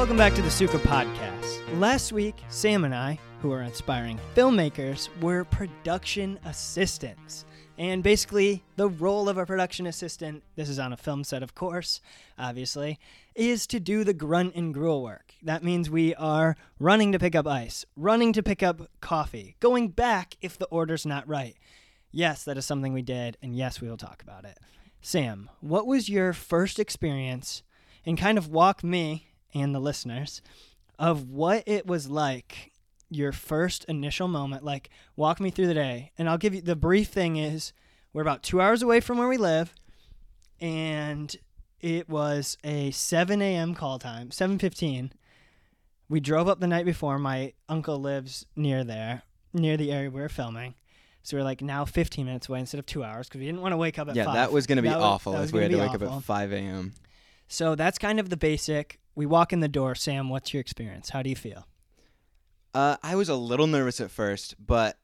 Welcome back to the Suka Podcast. Last week, Sam and I, who are inspiring filmmakers, were production assistants. And basically, the role of a production assistant, this is on a film set, of course, obviously, is to do the grunt and gruel work. That means we are running to pick up ice, running to pick up coffee, going back if the order's not right. Yes, that is something we did, and yes, we will talk about it. Sam, what was your first experience, and kind of walk me and the listeners of what it was like your first initial moment. Like walk me through the day. And i'll give you the brief thing is we're about two hours away from where we live and it was a 7 a.m call time 7.15 we drove up the night before. My uncle lives near there near the area we were filming. So we are like now 15 minutes away instead of two hours because we didn't want to wake up at Yeah, 5. that was going to be That awful that if was we had to wake up at 5 a.m. so that's kind of the basic we walk in the door sam what's your experience how do you feel Uh, I was a little nervous at first, but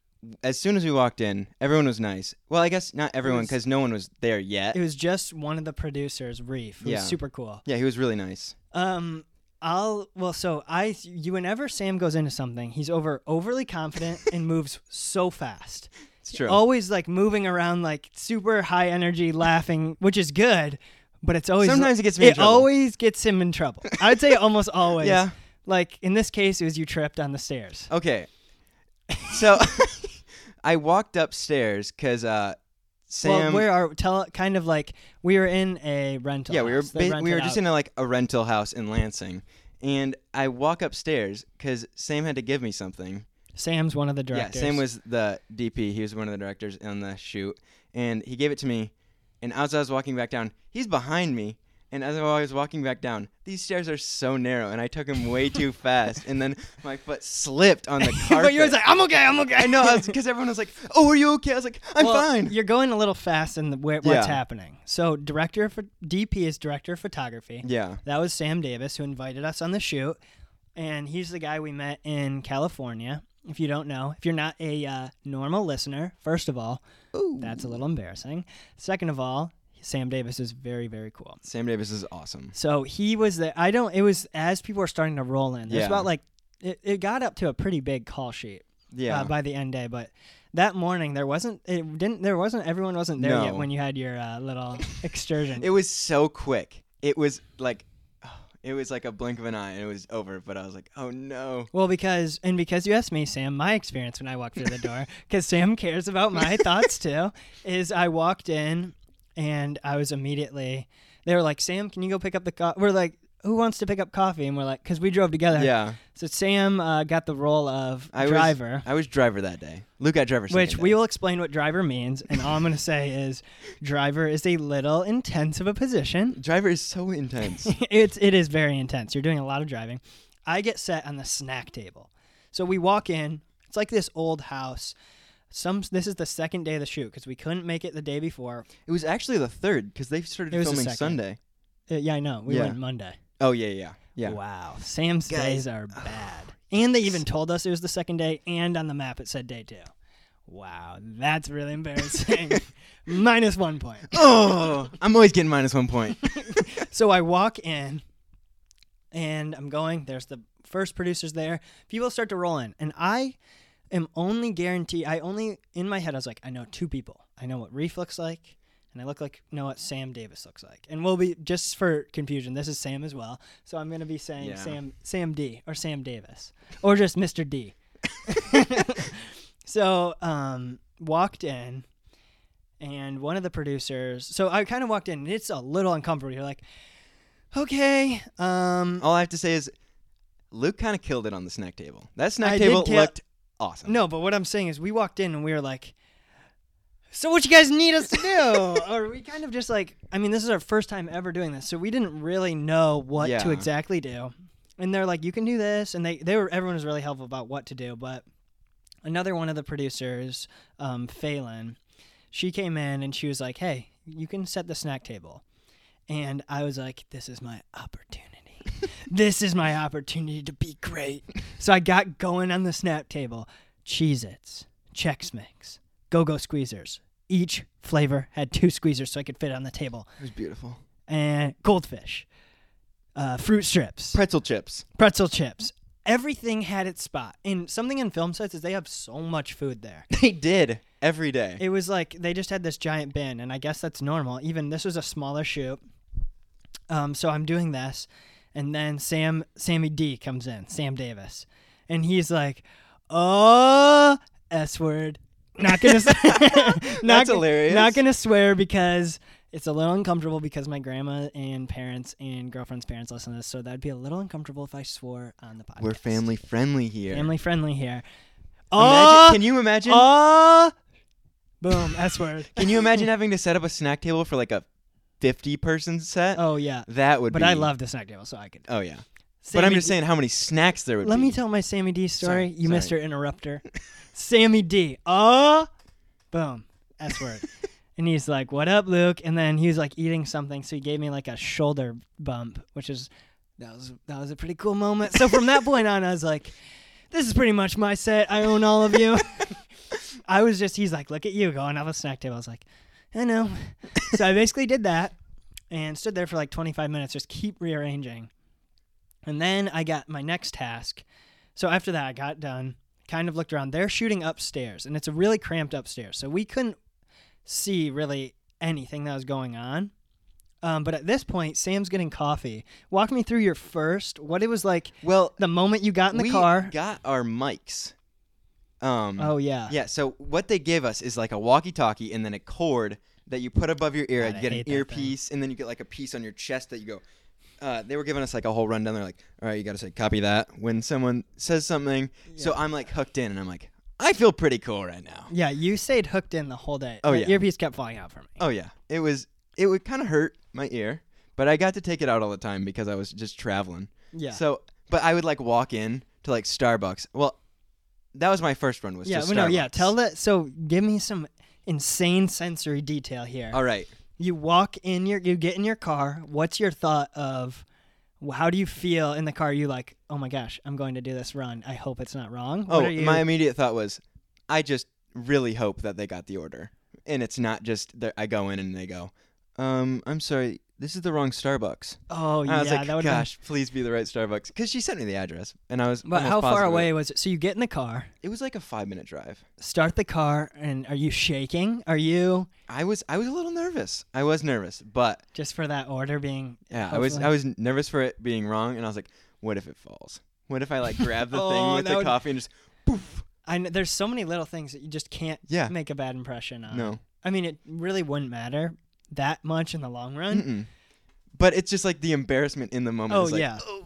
as soon as we walked in, everyone was nice. Well, I guess not everyone because no one was there yet. It was just one of the producers, Reef. It Yeah. was super cool. yeah, he was really nice. Um, I'll well, so I you whenever Sam goes into something, he's over overly confident and moves so fast. It's true. Always like moving around, like super high energy, laughing, which is good. But it's always Sometimes it gets me in it always gets him in trouble. I would say almost always. Yeah. Like in this case, it was you tripped on the stairs. Okay. So I walked upstairs because uh, Sam. well, where are tell kind of like we were in a rental. yeah, we were house. Ba- we were just out- in a, like a rental house in Lansing, and I walk upstairs because Sam had to give me something. Sam's one of the directors. Yeah, Sam was the DP. He was one of the directors on the shoot, and he gave it to me. And as I was walking back down, he's behind me. And as I was walking back down, these stairs are so narrow, and I took him way too fast, and then my foot slipped on the carpet. but yours like I'm okay, I'm okay. I know, because everyone was like, "Oh, are you okay?" I was like, "I'm Well, fine." You're going a little fast in the, where, what's Yeah. happening. So, director of DP is director of photography. Yeah, That was Sam Davis who invited us on the shoot, and he's the guy we met in California. If you don't know, if you're not a uh, normal listener, first of all, that's a little embarrassing. Second of all, Sam Davis is very, very cool. Sam Davis is awesome. So he was the. I don't. It was as people were starting to roll in. There's Yeah. about like it, it got up to a pretty big call sheet Yeah, uh, by the end day. But that morning there wasn't it didn't there wasn't everyone wasn't there yet when you had your uh, little excursion. it was so quick. It was like, it was like a blink of an eye, and it was over. But I was like, "Oh no." well, because and because you asked me, Sam, my experience when I walked through the door, because Sam cares about my thoughts too, is I walked in and I was immediately they were like, Sam, can you go pick up the coffee? We're like, who wants to pick up coffee? And we're like, because we drove together. Yeah, So Sam uh, got the role of I driver. was I was driver that day. Luke got driver. Which we will explain what driver means, and all I'm going to say is, driver is a little intense of a position. Driver is so intense. it's it is very intense. You're doing a lot of driving. I get set on the snack table, so we walk in. It's like this old house. Some this is the second day of the shoot because we couldn't make it the day before. it was actually the third because they started It was the filming. Sunday. Uh, yeah, I know. We Yeah. went Monday. Oh yeah, yeah, yeah. Wow, Sam's Guys. days are bad. And they even told us it was the second day, and on the map it said day two. Wow, that's really embarrassing. Minus one point. Oh, I'm always getting minus one point. So I walk in and I'm going, there's the first producers there. People start to roll in. And I am only guaranteed, I only, in my head, I was like, I know two people. I know what Reef looks like, and I look like, know what Sam Davis looks like. And we'll be, just for confusion, this is Sam as well. So I'm going to be saying Yeah. Sam, Sam D or Sam Davis or just Mr. D. so, um, walked in. And one of the producers, so I kind of walked in, and it's a little uncomfortable. You're like, okay, um, All I have to say is, Luke kind of killed it on the snack table. That snack I did table kill- looked awesome. no, but what I'm saying is, we walked in and we were like, so what you guys need us to do? or we kind of just like, I mean, this is our first time ever doing this, so we didn't really know what to exactly do. And they're like, you can do this, and they they were everyone was really helpful about what to do. But another one of the producers, um, Phelan, she came in and she was like, hey, you can set the snack table. And I was like, this is my opportunity. this is my opportunity to be great. So I got going on the snack table. Cheez Its, Chex Mix, Go Go Squeezers. Each flavor had two squeezers so I could fit it on the table. It was beautiful. And Goldfish. uh, fruit strips, Pretzel chips. pretzel chips. Everything had its spot. And something in film sets is they have so much food there. They did every day. It was like they just had this giant bin, and I guess that's normal. Even this was a smaller shoot. Um, so I'm doing this, and then Sam Sammy D comes in, Sam Davis, and he's like, "Oh, s word." Not gonna, not, That's hilarious. not gonna swear because it's a little uncomfortable because my grandma and parents and girlfriend's parents listen to this, so that'd be a little uncomfortable if I swore on the podcast. We're family friendly here. family friendly here. Imagine, Oh, can you imagine? oh, boom, s word. Can you imagine having to set up a snack table for like a 50 person set? Oh yeah, that would be but be. I love the snack table, so I could. Oh, yeah. But I'm just D- saying how many snacks there would be. Let be. me tell my Sammy D story. Sorry, you sorry. Mr. Interrupter. Sammy D. Oh, boom, S word. and he's like, "What up, Luke?" And then he was like eating something, so he gave me like a shoulder bump, which is that was that was a pretty cool moment. So from that point on, I was like, "This is pretty much my set. I own all of you." I was just he's like, "Look at you going on the snack table." I was like, "I know." so I basically did that and stood there for like 25 minutes, just keep rearranging. And then I got my next task. So after that, I got done, kind of looked around. They're shooting upstairs, and it's a really cramped upstairs. So we couldn't see really anything that was going on. Um, but at this point, Sam's getting coffee. Walk me through your first, what it was like well, the moment you got in the we car. got our mics. Um, oh, yeah. Yeah, so what they give us is like a walkie-talkie and then a cord that you put above your ear. God, you get an earpiece, and then you get like a piece on your chest that you go. Uh, they were giving us like a whole rundown. They're like, "All right, you got to say copy that when someone says something." So I'm like hooked in, and I'm like, "I feel pretty cool right now." Yeah, you stayed hooked in the whole day. Oh, The yeah. earpiece kept falling out for me. Oh yeah, it was. It would kind of hurt my ear, but I got to take it out all the time because I was just traveling. Yeah. So, but I would like walk in to like Starbucks. Well, that was my first one. Was yeah, just well, no, yeah. Starbucks. Tell that. So give me some insane sensory detail here. All right. You walk in your you get in your car what's your thought of how do you feel in the car? You like oh my gosh i'm going to do this run. I hope it's not wrong. Oh, you- my immediate thought was, I just really hope that they got the order, and it's not just that I go in and they go, um, I'm sorry, this is the wrong Starbucks. oh And yeah I was like, that would gosh, please be the right Starbucks, because she sent me the address, and I was. but how far away was it so you get in the car It was like a five minute drive. start the car and are you shaking are you I was I was a little nervous. I was nervous, but just for that order being yeah, I was I was nervous for it being wrong, and I was like, what if it falls? What if I like grab the Oh, thing with the would- coffee and just poof? I kn- there's so many little things that you just can't Yeah. make a bad impression on No. i mean it really wouldn't matter that much in the long run Mm-mm. But it's just like the embarrassment in the moment. Oh, is like, yeah. Oh.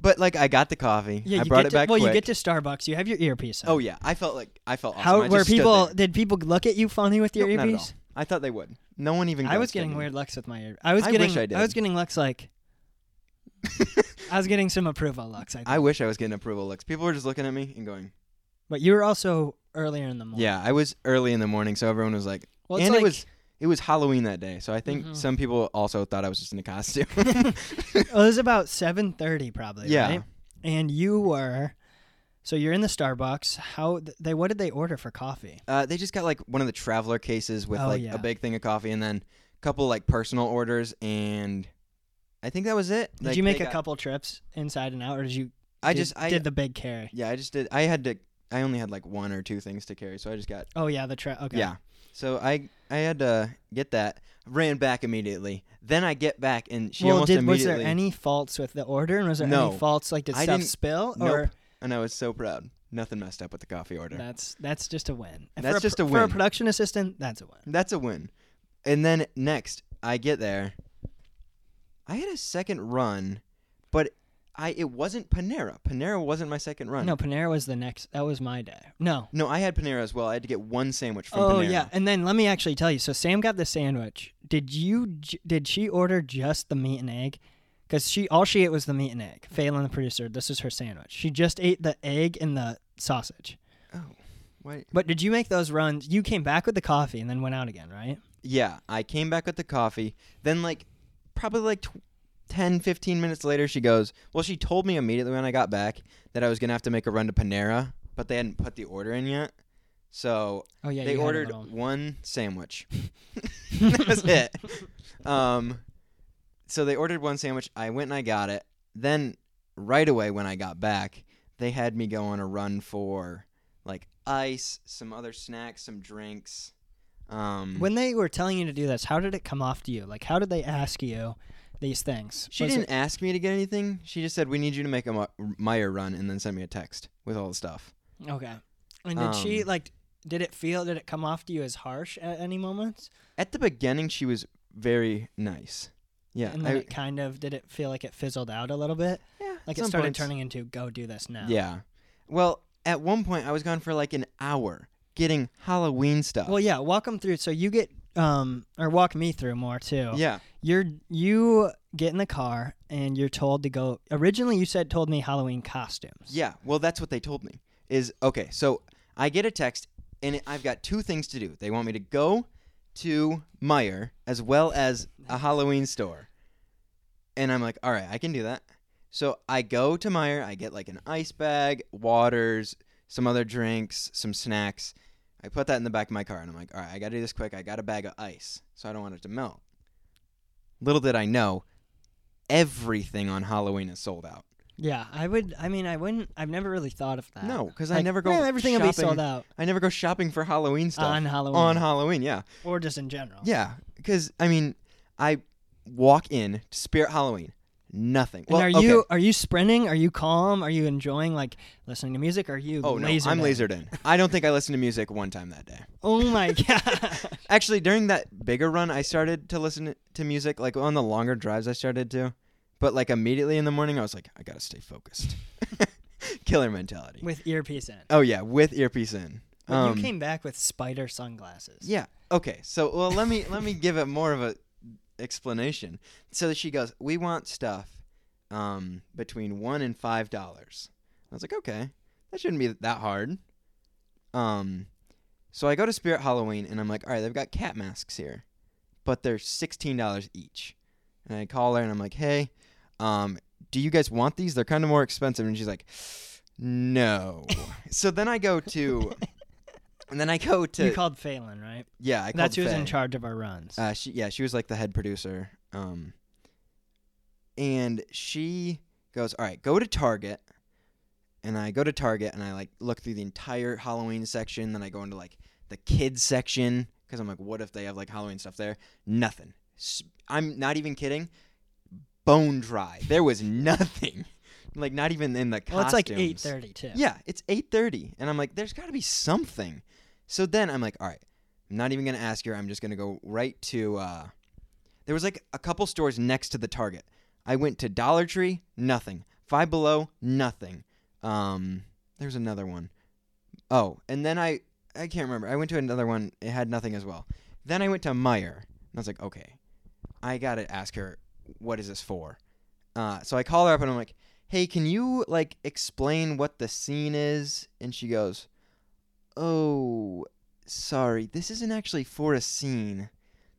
But like I got the coffee. yeah I brought it to, back well quick. you get to starbucks you have your earpiece on. Oh yeah, I felt like I felt awesome. How I were people? Did people look at you funny with your Nope, earpiece? I thought they would. No one even. I was getting weird looks with my ear. I was I getting. I did. was getting looks like. I was getting some approval looks. I. I wish I was getting approval looks. People were just looking at me and going, but you were also earlier in the morning. "Yeah." I was early in the morning, so everyone was like, Well, and like, it was it was Halloween that day, so I think Mhm. some people also thought I was just in a costume. well, it was about seven thirty probably. Yeah. Right? And you were. So you're in the Starbucks. How they? What did they order for coffee? uh, they just got like one of the traveler cases with Oh, like yeah. a big thing of coffee, and then a couple like personal orders, and I think that was it. Did Like, you make a got- couple trips inside and out, or did you? I did, just I did the big carry. yeah I just did. I had to. I only had like one or two things to carry, so I just got Oh yeah, the tra- okay. Yeah. So I I had to get that. Ran back immediately. Then I get back and she well, almost did was immediately. there any faults with the order, and was there No. any faults? Like, did I stuff didn't- spill, Nope. or and I was so proud. Nothing messed up with the coffee order. that's that's just a win. And That's for just a, for a win. production assistant. That's a win. That's a win. And then next I get there. I had a second run, I it wasn't Panera. Panera wasn't my second run. No, Panera was the next. That was my day. No. No, I had Panera as well. I had to get one sandwich from Oh Panera. yeah, and then let me actually tell you. So Sam got the sandwich. Did you? j- Did she order just the meat and egg? Because she all she ate was the meat and egg. Phelan, the producer, this is her sandwich. She just ate the egg and the sausage. Oh. Wait. But did you make those runs? You came back with the coffee and then went out again, right? Yeah, I came back with the coffee. Then, like, probably like tw- 10, 15 minutes later, she goes, Well, she told me immediately when I got back that I was going to have to make a run to Panera, but they hadn't put the order in yet. So Oh yeah, they you had a ordered one sandwich. that was it. Um, so they ordered one sandwich. I went and I got it. Then right away when I got back, they had me go on a run for like ice, some other snacks, some drinks. Um, When they were telling you to do this, how did it come off to you? Like, how did they ask you these things? she Was didn't it- ask me to get anything. She just said we need you to make a Meijer run and then send me a text with all the stuff. okay. And did she Um, like? Did it feel? Did it come off to you as harsh at any moments? At the beginning, she was very nice. Yeah, and then I- it kind of did it feel like it fizzled out a little bit? yeah. Like it started points. turning into go do this now. Yeah. Well, at one point, I was gone for like an hour getting Halloween stuff. Well, yeah. Walk them through. So you get um or walk me through more too. yeah. You're you get in the car and you're told to go. Originally, you said told me Halloween costumes. Yeah, well, that's what they told me. Is okay. So I get a text, and it, I've got two things to do. They want me to go to Meijer as well as a Halloween store, and I'm like, all right, I can do that. So I go to Meijer. I get like an ice bag, waters, some other drinks, some snacks. I put that in the back of my car, and I'm like, all right, I got to do this quick. I got a bag of ice, so I don't want it to melt. Little did I know, everything on Halloween is sold out. Yeah, I would. I mean, I wouldn't. I've never really thought of that. No, 'cause I Like, never go "Eh, everything will be sold out I never go shopping for Halloween stuff on Halloween, on Halloween. Yeah, or just in general. yeah. Because I mean, I walk in to Spirit Halloween, nothing. And well, are okay. you are you sprinting? Are you calm? Are you enjoying like listening to music? Are you? Oh no, lasered I'm in? lasered in. I don't think I listened to music one time that day. Oh my god! Actually, during that bigger run, I started to listen to music. Like on the longer drives, I started to. But like immediately in the morning, I was like, I gotta stay focused. Killer mentality. With earpiece in. oh yeah, with earpiece in. But Um, you came back with spider sunglasses. Yeah. Okay. So well, let me let me give it more of a explanation. So she goes, "We want stuff um, between one and five dollars." I was like, "Okay, that shouldn't be that hard." Um, so I go to Spirit Halloween and I'm like, "All right, they've got cat masks here, but they're sixteen dollars each." And I call her and I'm like, "Hey, um, do you guys want these? They're kind of more expensive." And she's like, "No." so then I go to. And then I go to you called Phelan, right? yeah, I called That's who's in charge of our runs. Uh, she yeah, she was like the head producer. Um, and she goes, "All right, go to Target." And I go to Target and I like look through the entire Halloween section. Then I go into like the kids section because I'm like, what if they have like Halloween stuff there? Nothing. I'm not even kidding. Bone dry. There was nothing. like not even in the costumes. well, it's like eight thirty too. Yeah, it's 8:30 and I'm like there's got to be something. So then I'm like, all right, I'm not even going to ask her. I'm just going to go right to uh There was like a couple stores next to the Target. I went to Dollar Tree, nothing. Five Below, nothing. Um there's another one. Oh, and then I I can't remember. I went to another one. It had nothing as well. Then I went to Meijer. And I was like, okay, I got to ask her, what is this for? Uh, so I call her up and I'm like, hey, can you like explain what the scene is? And she goes, oh, sorry, this isn't actually for a scene.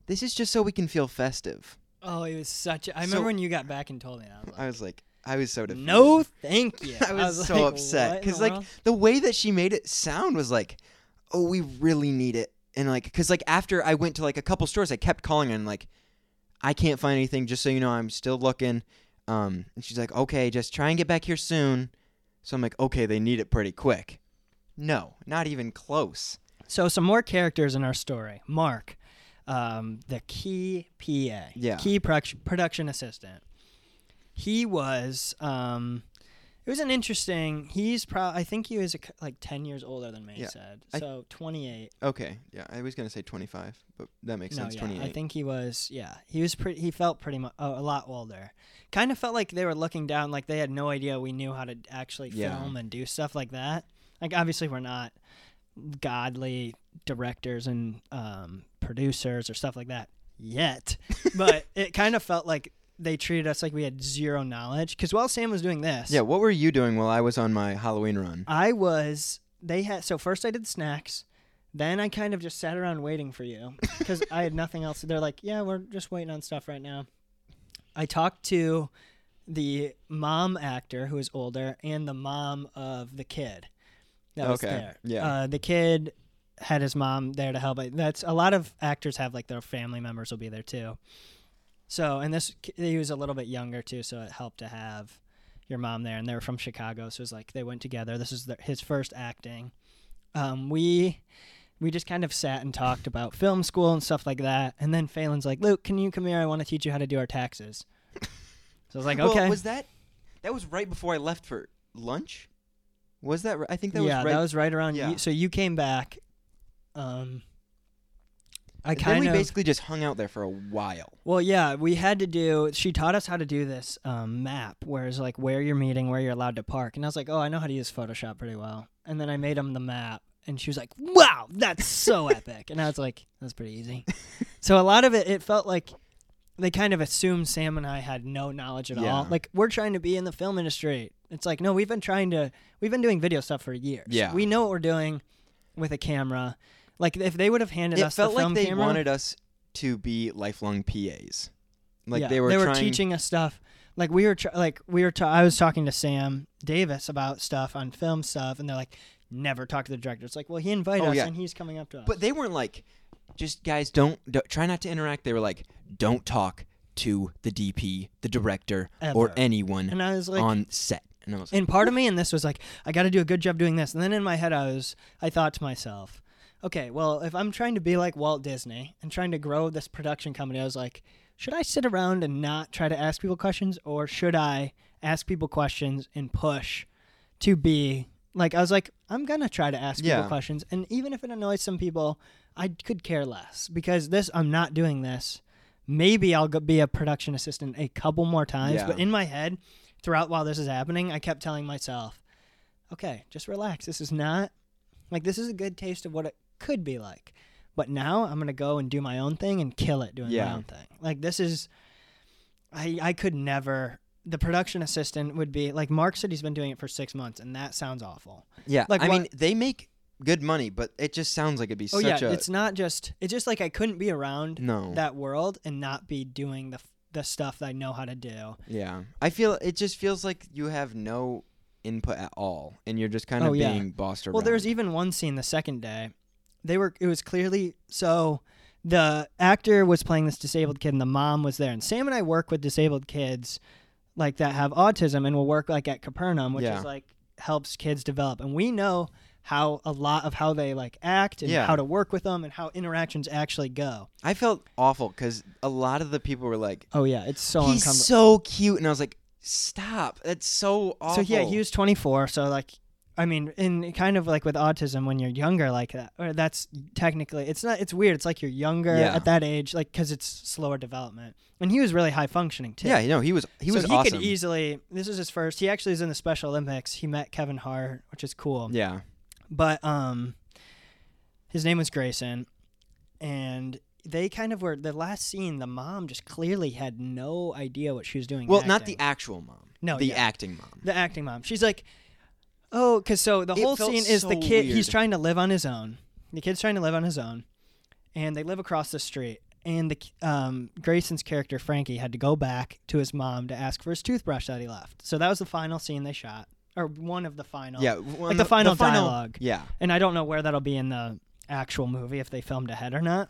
This is just so we can feel festive. Oh, it was such. A, I So- remember when you got back and told me. I was like, I was like, I was so defeated. no, thank you. I was so like, upset, what in 'cause, the like, world? the way that she made it sound was like, oh, we really need it. And like, cause like after I went to like a couple stores, I kept calling her and like, I can't find anything. Just so you know, I'm still looking. Um, and she's like, okay, just try and get back here soon. So I'm like, okay, they need it pretty quick. No, not even close. So some more characters in our story. Mark, um, the key PA, Yeah. key production production assistant. He was. Um, it was an interesting. He's probably. I think he was a like ten years older than me. Yeah. Said so. Twenty eight. Okay, yeah, I was gonna say 25, but that makes No, sense. yeah, 28. I think he was. Yeah, he was pretty. He felt pretty much a lot older. Kind of felt like they were looking down, like they had no idea we knew how to actually Yeah. film and do stuff like that. Like obviously we're not godly directors and um, producers or stuff like that yet, but it kind of felt like they treated us like we had zero knowledge. Because while Sam was doing this, yeah, what were you doing while I was on my Halloween run? I was. They had so first I did snacks, then I kind of just sat around waiting for you because I had nothing else. They're like, yeah, we're just waiting on stuff right now. I talked to the mom actor who is older and the mom of the kid that was Okay, there. yeah. uh, the kid had his mom there to help. That's a lot of actors have like their family members will be there too. So, and this he was a little bit younger too, so it helped to have your mom there, and they were from Chicago, so it was like they went together. This is his first acting. Um, we we just kind of sat and talked about film school and stuff like that, and then Phelan's like, "Luke, can you come here? I want to teach you how to do our taxes." So I was like, Well, "Okay." was that that was right before I left for lunch? Was that? Right? I think that yeah, was right. Yeah, that was right around. Yeah. You, so you came back. Um, I kind then kind we of basically just hung out there for a while. Well, yeah, we had to do. She taught us how to do this um, map, where it's like where you're meeting, where you're allowed to park, and I was like, oh, I know how to use Photoshop pretty well. And then I made him the map, and she was like, wow, that's so epic. And I was like, that's pretty easy. so a lot of it, it felt like they kind of assumed Sam and I had no knowledge at all. Like we're trying to be in the film industry. It's like no, we've been trying to. We've been doing video stuff for years. Yeah. we know what we're doing with a camera. Like if they would have handed It us felt the like film they camera, wanted us to be lifelong PAs. Like Yeah, they were trying, teaching us stuff. Like we were tr- like we were ta- I was talking to Sam Davis about stuff on film stuff and they're like never talk to the director. It's like, well, he invited Oh, us yeah. and he's coming up to us. But they weren't like, just guys, don't, don't try not to interact. They were like, don't talk to the DP, the director, or anyone and I was like on set. And I was like, and part of me in this was like I got to do a good job doing this. And then in my head I was I thought to myself, okay, well, if I'm trying to be like Walt Disney and trying to grow this production company, I was like, should I sit around and not try to ask people questions or should I ask people questions and push to be like I was like I'm going to try to ask people Yeah. questions and even if it annoys some people, I could care less because this I'm not doing this. Maybe I'll go be a production assistant a couple more times, Yeah. but in my head throughout while this is happening, I kept telling myself, okay, just relax. This is not like this is a good taste of what it could be like. But now I'm gonna go and do my own thing and kill it doing my own thing. Like this is, I I could never. The production assistant would be like Mark said he's been doing it for six months, and that sounds awful. yeah. like I what- mean, they make good money, but it just sounds like it'd be Oh such yeah, a it's not just. It's just like I couldn't be around no. that world and not be doing the the stuff that I know how to do. yeah, I feel it just feels like you have no input at all, and you're just kind of Oh, yeah. being bossed around. Well, there's even one scene the second day. They were. It was clearly so. The actor was playing this disabled kid, and the mom was there. And Sam and I work with disabled kids, like that have autism, and we'll work like at Capernaum, which Yeah. is like helps kids develop. And we know how a lot of how they like act and Yeah. how to work with them and how interactions actually go. I felt awful because a lot of the people were like, Oh yeah, it's so "He's uncomfortable. so cute," and I was like, "Stop! That's so awful." So yeah, he was 24. So like, I mean, in kind of like with autism, when you're younger like that, or that's technically it's not. It's weird. It's like you're younger Yeah. at that age, like because it's slower development. And he was really high functioning too. Yeah, you know, he was he so was he awesome. could easily. This is his first. He actually is in the Special Olympics. He met Kevin Hart, which is cool. yeah, But um, his name was Grayson, and they kind of were the last scene. The mom just clearly had no idea what she was doing. well, not the actual mom. No, the yeah. acting mom. the acting mom. She's like, oh, because so the It whole felt scene is the so kid. He's weird. trying to live on his own. The kid's trying to live on his own, and they live across the street. And the um, Grayson's character Frankie had to go back to his mom to ask for his toothbrush that he left. So that was the final scene they shot, or one of the final. Yeah, well, like the final dialogue. Yeah, And I don't know where that'll be in the actual movie if they filmed ahead or not.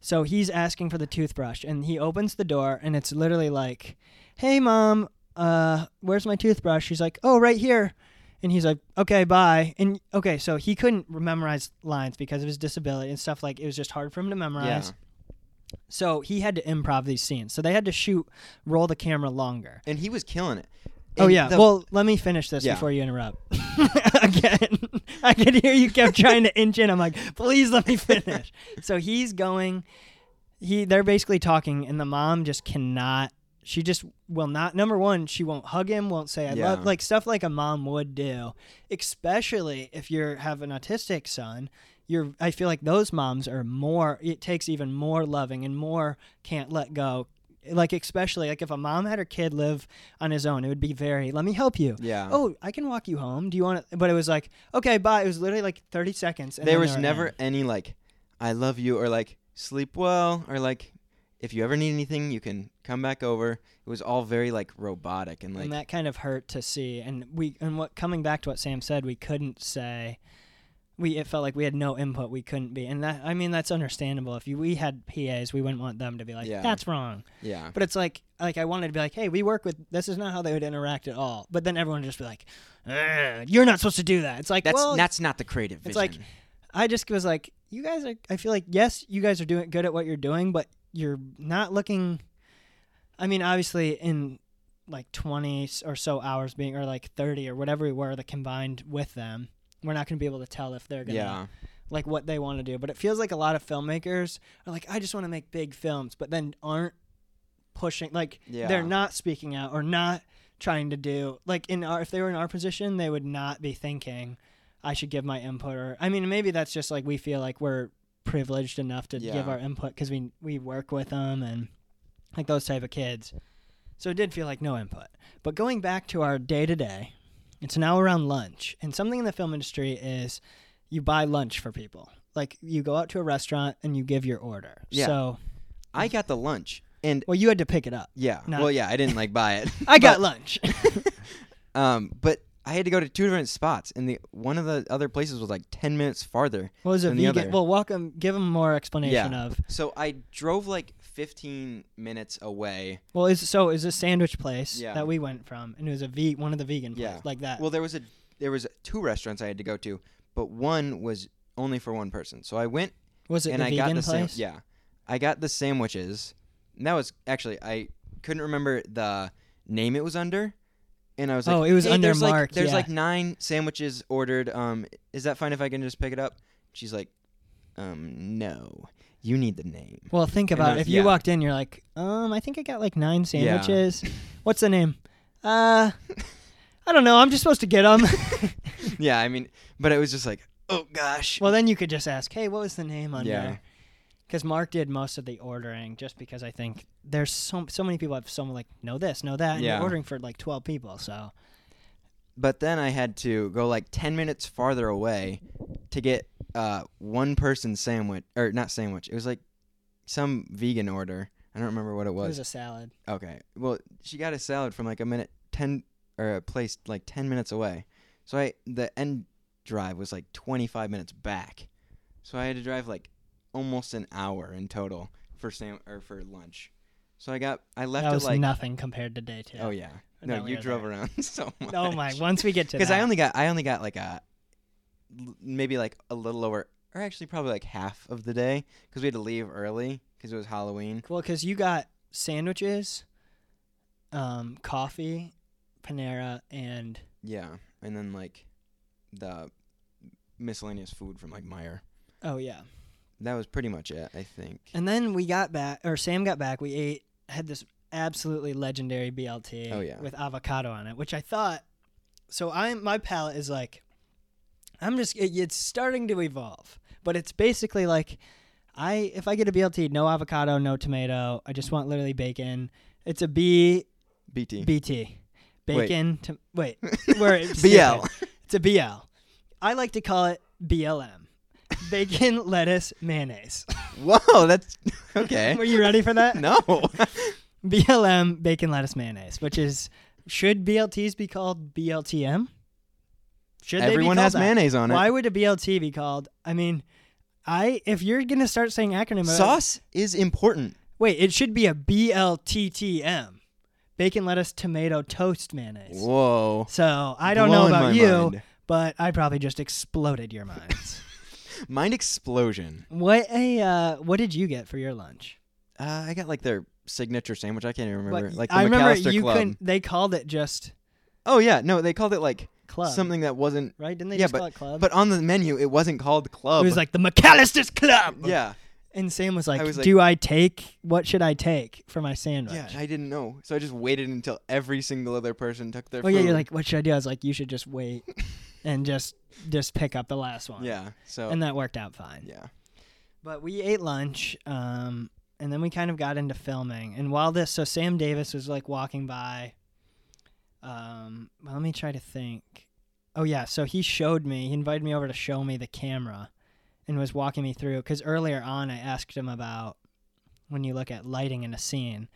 So he's asking for the toothbrush and he opens the door and it's literally like, "Hey mom, uh where's my toothbrush?" She's like, "Oh, right here." And he's like, "Okay, bye." And okay, so he couldn't memorize lines because of his disability and stuff like it was just hard for him to memorize. Yeah. So he had to improv these scenes. So they had to shoot roll the camera longer. and he was killing it. Oh yeah. the- well, let me finish this Yeah. before you interrupt. Again, I could hear you kept trying to inch in. I'm like, please let me finish. so he's going. He they're basically talking, and the mom just cannot. She just will not. Number one, she won't hug him. Won't say I Yeah. love like stuff like a mom would do, especially if you have an autistic son. You're. I feel like those moms are more. It takes even more loving and more can't let go. Like especially like if a mom had her kid live on his own, it would be very. Let me help you. yeah. Oh, I can walk you home. Do you want to? But it was like, okay, bye. It was literally like 30 seconds. And there was never in. any like, "I love you" or like "sleep well" or like, "If you ever need anything, you can come back over." It was all very like robotic and like and that kind of hurt to see. And we and what coming back to what Sam said, we couldn't say, we it felt like we had no input. We couldn't be, and that I mean that's understandable. If you, we had PAs, we wouldn't want them to be like, Yeah. "That's wrong." Yeah. But it's like like I wanted to be like, "Hey, we work with this is not how they would interact at all." But then everyone would just be like, "You're not supposed to do that." It's like That's well, that's not the creative vision. it's like- I just was like, "You guys are." I feel like yes, you guys are doing good at what you're doing, but you're not looking. I mean, obviously, in like 20 or so hours being, or like 30 or whatever we were, the combined with them, we're not going to be able to tell if they're going to yeah. like what they want to do. But it feels like a lot of filmmakers are like, I just want to make big films, but then aren't pushing like Yeah. they're not speaking out or not trying to do like in our if they were in our position, they would not be thinking I should give my input or I mean maybe that's just like we feel like we're privileged enough to give our input because we we work with them and like those type of kids. So it did feel like no input. But going back to our day to day, it's now around lunch, and something in the film industry is you buy lunch for people. Like you go out to a restaurant and you give your order. Yeah. So I got the lunch and well, you had to pick it up. yeah. No. Well, yeah, I didn't like buy it. I got lunch. Um, but I had to go to two different spots, and the one of the other places was like ten minutes farther. what was a than the vegan? other. Well, welcome. Give them more explanation Yeah. of. So I drove like fifteen minutes away. Well, is so is a sandwich place Yeah. that we went from, and it was a ve- one of the vegan places Yeah. like that. Well, there was a there was two restaurants I had to go to, but one was only for one person. So I went was it and I vegan got the sam- place? yeah, I got the sandwiches. And that was actually I couldn't remember the name it was under, and I was like, Oh, it was "Hey, under there's like, Mark, There's yeah. like nine sandwiches ordered. Um, is that fine if I can just pick it up? She's like, um, no, you need the name. Well, think about those- if you yeah. walked in, you're like, um, I think I got like nine Yeah. sandwiches. What's the name? Uh, I don't know. I'm just supposed to get them. yeah, I mean, but it was just like, oh gosh. well, then you could just ask, hey, what was the name under? Yeah. Because Mark did most of the ordering, just because I think there's so so many people have someone like know this, know that, and Yeah. you're ordering for like 12 people. So But then I had to go like 10 minutes farther away to get uh, one person sandwich, or not sandwich. It was like some vegan order. I don't remember what it was. it was was. a salad. okay. Well, she got a salad from like a minute, 10, or a place like 10 minutes away. So I, the end drive was like 25 minutes back. So I had to drive like almost an hour in total for sam- or for lunch. So I got, I left that it was like, nothing compared to day two. oh yeah. No, you drove there. around so much. Oh my! Once we get to because I only got I only got like a maybe like a little over or actually probably like half of the day because we had to leave early because it was Halloween. Well, because you got sandwiches, um, coffee, Panera, and Yeah, and then like the miscellaneous food from like Meijer. oh yeah, That was pretty much it, I think. and then we got back, or Sam got back. We ate, had this absolutely legendary BLT. Oh, yeah. with avocado on it, which I thought. So I'm my palate is like, I'm just it, it's starting to evolve, but it's basically like, I if I get a BLT, no avocado, no tomato. I just want literally bacon. It's a B BT. BT. Wait. Bacon to wait. Where it's BL. It's a BL. I like to call it BLM. Bacon, lettuce, mayonnaise. Whoa, that's okay. Were you ready for that? no. BLM, bacon, lettuce, mayonnaise, which is should BLTs be called BLTM? Should they be Everyone has that? mayonnaise on it. Why would a BLT be called? I mean, I if you're gonna start saying acronym, uh, Sauce is important. Wait, it should be a BLTTM. Bacon, lettuce, tomato, toast, mayonnaise. Whoa. So I don't know about you, mind. but I probably just exploded your minds. Mind explosion. what a uh, what did you get for your lunch? Uh, I got like their signature sandwich. I can't even remember. What- like the I remember McAlister you Club. couldn't. They called it just Oh yeah, no, they called it like club, something that wasn't. right? Didn't they yeah, just call it club? But on the menu, it wasn't called club. it was like the McAlister's Club. yeah, And Sam was like, was like- "Do I take what should I take for my sandwich?" yeah. I didn't know, so I just waited until every single other person took their. Oh yeah, you're like, "What should I do?" I was like, "You should just wait and just just pick up the last one." Yeah. So. And that worked out fine. yeah. But we ate lunch, um, and then we kind of got into filming. And while this, so Sam Davis was like walking by. Um, well, let me try to think. Oh yeah, so he showed me. He invited me over to show me the camera, and was walking me through. Because earlier on, I asked him about when you look at lighting in a scene,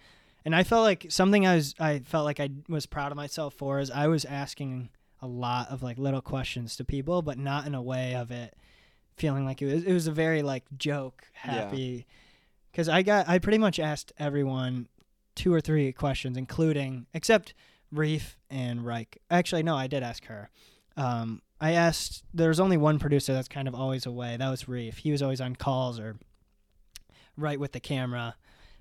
and I felt like something I was I felt like I was proud of myself for is I was asking a lot of like little questions to people, but not in a way of it feeling like it was it was a very like joke happy because I got I pretty much asked everyone two or three questions, including except Reef and Reich. Actually, no, I did ask her. Um, I asked. There's only one producer that's kind of always away. That was Reef. He was always on calls or right with the camera.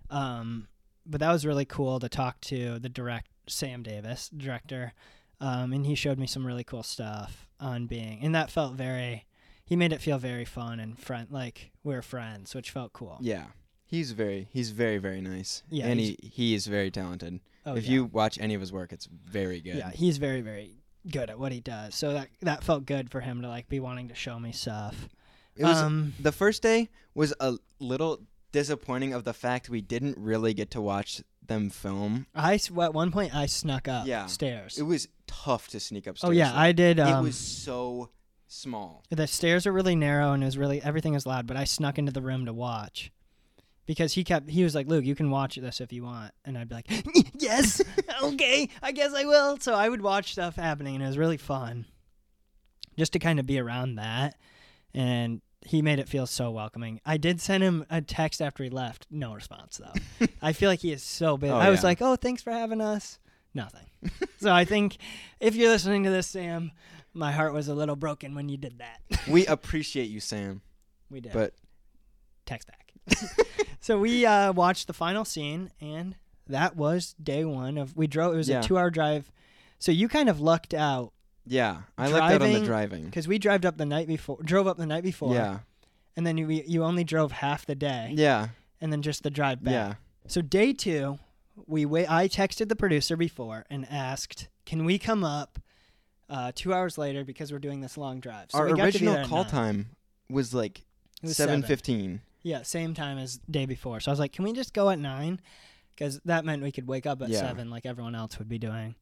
Um, but that was really cool to talk to the direct Sam Davis, director, um, and he showed me some really cool stuff on being, and that felt very. He made it feel very fun and friend, like we are friends, which felt cool. Yeah. He's very he's very very nice. Yeah, and he he is very talented. Oh, if yeah. you watch any of his work, it's very good. Yeah, he's very, very good at what he does. So that that felt good for him to like be wanting to show me stuff. It was um, the first day was a little disappointing of the fact we didn't really get to watch them film. I s- at one point I snuck up Yeah. stairs. It was tough to sneak upstairs. oh yeah. I did. Um, it was so small. the stairs are really narrow and it was really everything is loud. But I snuck into the room to watch because he kept he was like, Luke, you can watch this if you want, and I'd be like, yes, okay, I guess I will. So I would watch stuff happening, and it was really fun, just to kind of be around that, and. He made it feel so welcoming. I did send him a text after he left. No response though. I feel like he is so big. Oh, I was yeah. like, "Oh, thanks for having us." Nothing. so I think if you're listening to this, Sam, my heart was a little broken when you did that. we appreciate you, Sam. we did. But text back. so we uh, watched the final scene, and that was day one of. We drove. It was Yeah. a two-hour drive. So you kind of lucked out yeah, I left out on the Driving- because we drove up the night before. Drove up the night before. Yeah. And then you you only drove half the day, Yeah. and then just the drive back. Yeah. So day two, we wait. I texted the producer before and asked, "Can we come up uh, two hours later because we're doing this long drive?" So Our we got to be original at call nine. time was like It was seven seven. Yeah, same time as day before. So I was like, "Can we just go at nine? Because that meant we could wake up at Yeah. seven, like everyone else would be doing."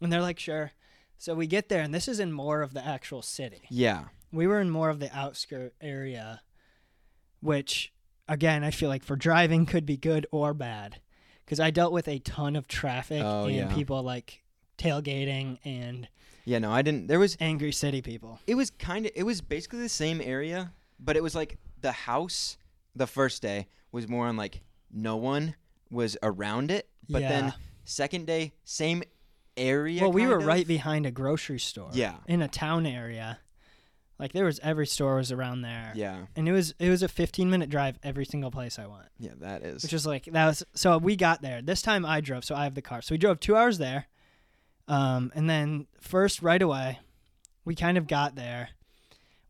And they're like, "Sure." So we get there, and this is in more of the actual city. Yeah. We were in more of the outskirt area, which again I feel like for driving could be good or bad, because I dealt with a ton of traffic Oh, and yeah. people like tailgating and Yeah. No, I didn't. There was. angry city people. It was kind of. It was basically the same area, but it was like the house. The first day was more on like no one was around it, but yeah. then second day same area. well, we were of. right behind a grocery store. Yeah. in a town area. Like there was every store was around there. Yeah. And it was it was a 15 minute drive every single place I went. Yeah. That is. Which was like that was so we got there. This time I drove, so I have the car. So we drove 2 hours there. Um and then first right away we kind of got there.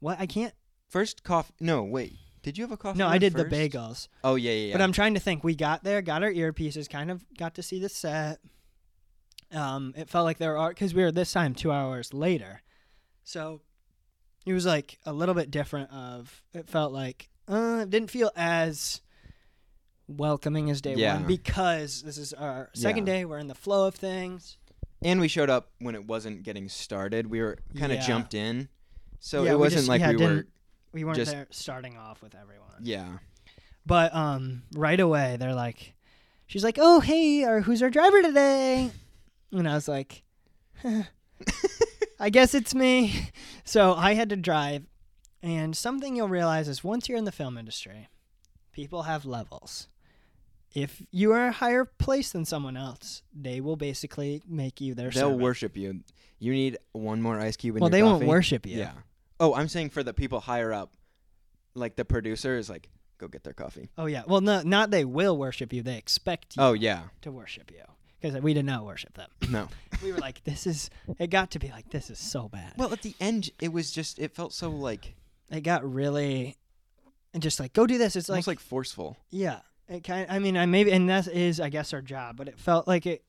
What I can't First coffee. No, wait. Did you have a coffee? No, I did first? the bagels. Oh yeah, yeah, yeah. But I'm trying to think. We got there, got our earpieces, kind of got to see the set. Um, it felt like there are because we were this time two hours later, so it was like a little bit different. Of it felt like uh, it didn't feel as welcoming as day Yeah. one because this is our second Yeah. day. We're in the flow of things. and we showed up when it wasn't getting started. We were kind of Yeah. jumped in, so Yeah, it wasn't just- like yeah, we were. didn't- We weren't Just- there starting off with everyone. Yeah. But um, right away they're like, she's like, "Oh hey, our, who's our driver today?" And I was like, "I guess it's me." So I had to drive, and something you'll realize is once you're in the film industry, people have levels. If you are a higher place than someone else, they will basically make you their They'll servant. worship you. You need one more ice cube in the coffee. Well, your they won't worship you. Yeah. Oh, I'm saying for the people higher up, like the producer is like, go get their coffee. Oh yeah. Well, no, not they will worship you. They expect you Oh yeah. to worship you because we did not worship them. No. we were like, this is. It got to be like, this is so bad. well, at the end, it was just. It felt so like It got really, and just like go do this. It's like, almost like forceful. yeah. It kind. I mean, I maybe, and that is, I guess, our job. But it felt like it.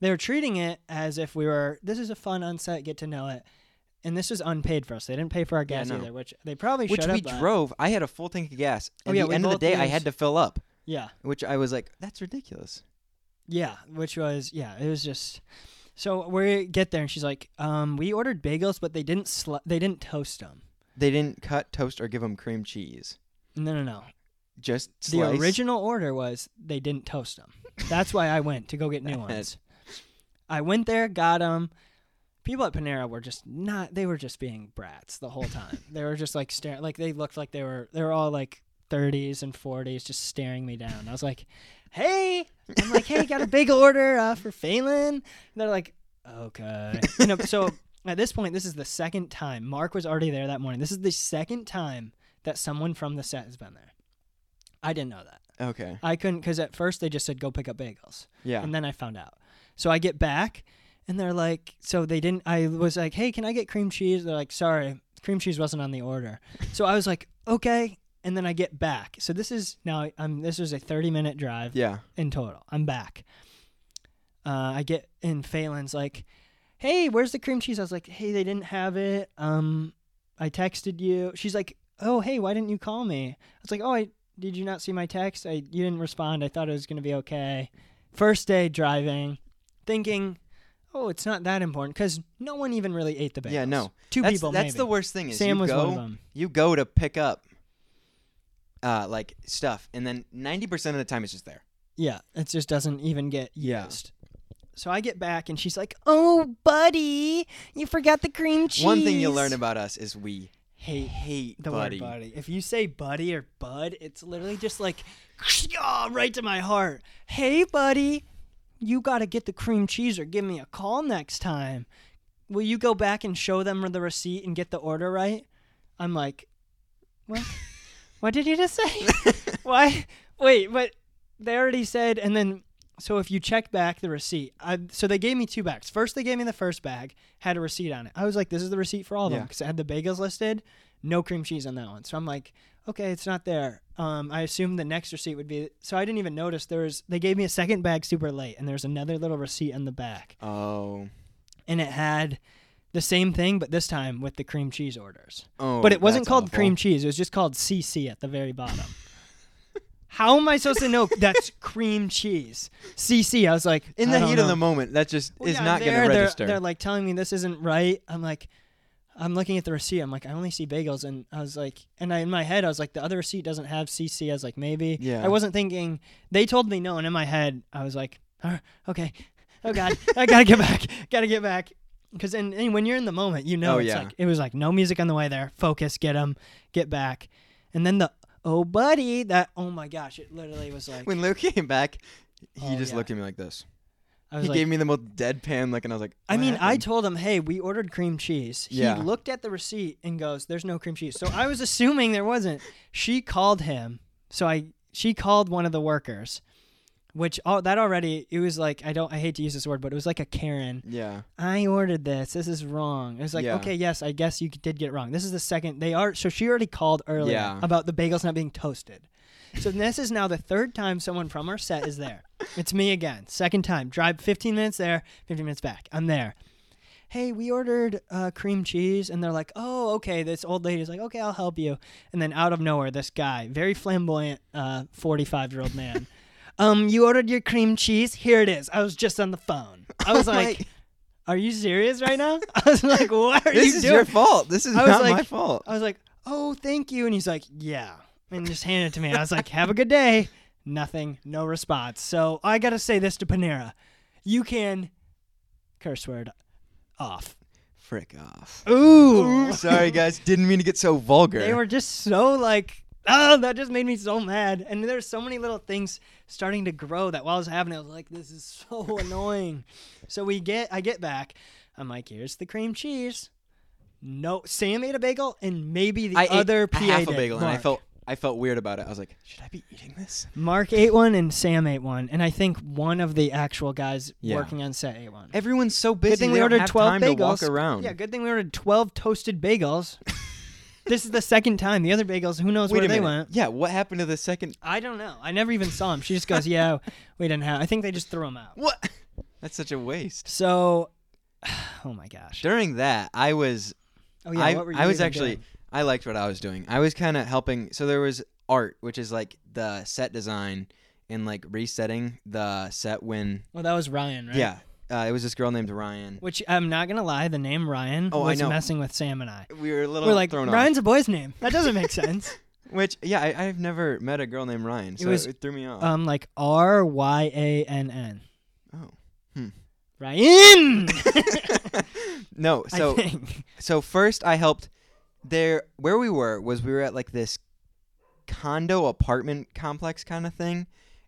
They were treating it as if we were. This is a fun on-set get to know it, and this was unpaid for us. They didn't pay for our Yeah, gas no. either, which they probably Which should we drove. I had a full tank of gas. Oh, At yeah, the end of the day, I had to fill up, Yeah, which I was like, that's ridiculous. Yeah. Which was yeah. It was just. So we get there, and she's like, um, "We ordered bagels, but they didn't sli- they didn't toast them." They didn't cut toast or give them cream cheese. No, no, no. Just The original order was they didn't toast them. That's why I went to go get new ones. I went there, got them, people at Panera were just not. They were just being brats the whole time. they were just like staring. Like they looked like they were. They were all like 30s and 40s, just staring me down. I was like, "Hey," I'm like, "Hey, got a big order uh, for Phelan." And they're like, "Okay." You know, so at this point, this is the second time Mark was already there that morning. This is the second time that someone from the set has been there. I didn't know that. Okay. I couldn't because at first they just said go pick up bagels. Yeah. And then I found out. So I get back and they're like, so they didn't, I was like, hey, can I get cream cheese? They're like, sorry, cream cheese wasn't on the order. So I was like, okay. And then I get back. So this is now, I'm, this was a 30 minute drive yeah. in total. I'm back. Uh, I get in Phelan's like, hey, where's the cream cheese? I was like, hey, they didn't have it. Um, I texted you. She's like, oh, hey, why didn't you call me? I was like, oh, I did you not see my text? I you didn't respond. I thought it was gonna be okay. First day driving, thinking, oh, it's not that important because no one even really ate the bagels. Yeah, no. two That's, people. that's maybe. the worst thing is Sam you was go, one of them. you go to pick up uh like stuff and then 90% of the time it's just there. Yeah, it just doesn't even get Yeah. used. So I get back and she's like, "Oh, buddy, you forgot the cream cheese." One thing you'll learn about us is we hate hate the buddy. word buddy. If you say buddy or bud, it's literally just like "Ah," right to my heart. Hey, buddy, you got to get the cream cheese or give me a call next time. Will you go back and show them the receipt and get the order right? I'm like, what? What did you just say? Why? Wait, but they already said, and then so if you check back the receipt, I, so they gave me two bags. First, they gave me the first bag, had a receipt on it. I was like, this is the receipt for all of them because it had the bagels listed, no cream cheese on that one. So I'm like, okay, it's not there. Um, I assumed the next receipt would be. So I didn't even notice there was. They gave me a second bag super late, and there's another little receipt in the back, Oh. and it had the same thing, but this time with the cream cheese orders. Oh. But it wasn't called awful. cream cheese. It was just called CC at the very bottom. How am I supposed to know that's cream cheese? CC. I was like, In the heat know. of the moment, that just Well, is yeah, not going to they're- register. They're, like telling me this isn't right. I'm like, I'm looking at the receipt. I'm like, I only see bagels, and I was like, and I, in my head, I was like, the other receipt doesn't have CC. I was like, maybe. Yeah. I wasn't thinking. They told me no, and in my head, I was like, "Ah, okay, oh god, I gotta get back, gotta get back. Because and, and when you're in the moment, you know Oh, it's yeah. like it was like no music on the way there. Focus, get them, get back, and then the oh buddy, that oh my gosh, it literally was like when Luke came back, he Oh, just yeah. looked at me like this. I He like, gave me the most deadpan look, and I was like, I "What mean, I told him, "Hey, we ordered cream cheese." He Yeah. looked at the receipt and goes, "There's no cream cheese." So I was assuming there wasn't. She called him. So I she called one of the workers, which oh that already it was like I don't I hate to use this word, but it was like a Karen. Yeah. I ordered this. This is wrong. It was like, Yeah. okay, yes, I guess you did get wrong. This is the second they are. So she already called earlier Yeah. about the bagels not being toasted. So this is now the third time someone from our set is there. It's me again. Second time. Drive 15 minutes there, 15 minutes back. I'm there. Hey, we ordered uh, cream cheese, and they're like, "Oh, okay." This old lady's like, "Okay, I'll help you." And then out of nowhere, this guy, very flamboyant, 45 year old man, um, you ordered your cream cheese. Here it is. I was just on the phone. I was my- like, "Are you serious right now?" I was like, "What are this you doing? This is your fault. This is not my like- fault. I was like, "Oh, thank you," and he's like, "Yeah," and just handed it to me. I was like, "Have a good day." Nothing, no response. So I gotta say this to Panera: you can curse word off. Frick off. Ooh, Sorry, guys. Didn't mean to get so vulgar. they were just so like. Oh, that just made me so mad. And there's so many little things starting to grow that while I was having it, I was like, this is so annoying. So we get, I get back. I'm like, here's the cream cheese. No, Sam ate a bagel and maybe the I other PA half a bagel, and I felt I felt weird about it. I was like, should I be eating this? Mark ate one and Sam ate one, and I think one of the actual guys Yeah. working on set ate one. Everyone's so busy. Good thing we ordered 12 bagels. to walk around. Yeah, good thing we ordered 12 toasted bagels. this is the second time. The other bagels, who knows Wait where a they minute. went. Yeah, what happened to the second? I don't know. I never even saw them. She just goes, "Yeah, we didn't have." I think they just threw them out. What? That's such a waste. So, oh my gosh. During that, I was Oh yeah, I, what were you I was even actually doing? I liked what I was doing. I was kind of helping. So there was art, which is like the set design and like resetting the set when Well, that was Ryan, right? yeah. Uh, it was this girl named Ryan. Which I'm not gonna lie, the name Ryan Oh, I was know. messing with Sam and I. We were a little We're like, thrown Ryan's a boy's name. That doesn't make sense. Which yeah, I, I've never met a girl named Ryan, so it, was, threw me off. um, like R Y A N N. oh, Ryan. no, so I think. so first I helped there where we were was we were at like this condo apartment complex kind of thing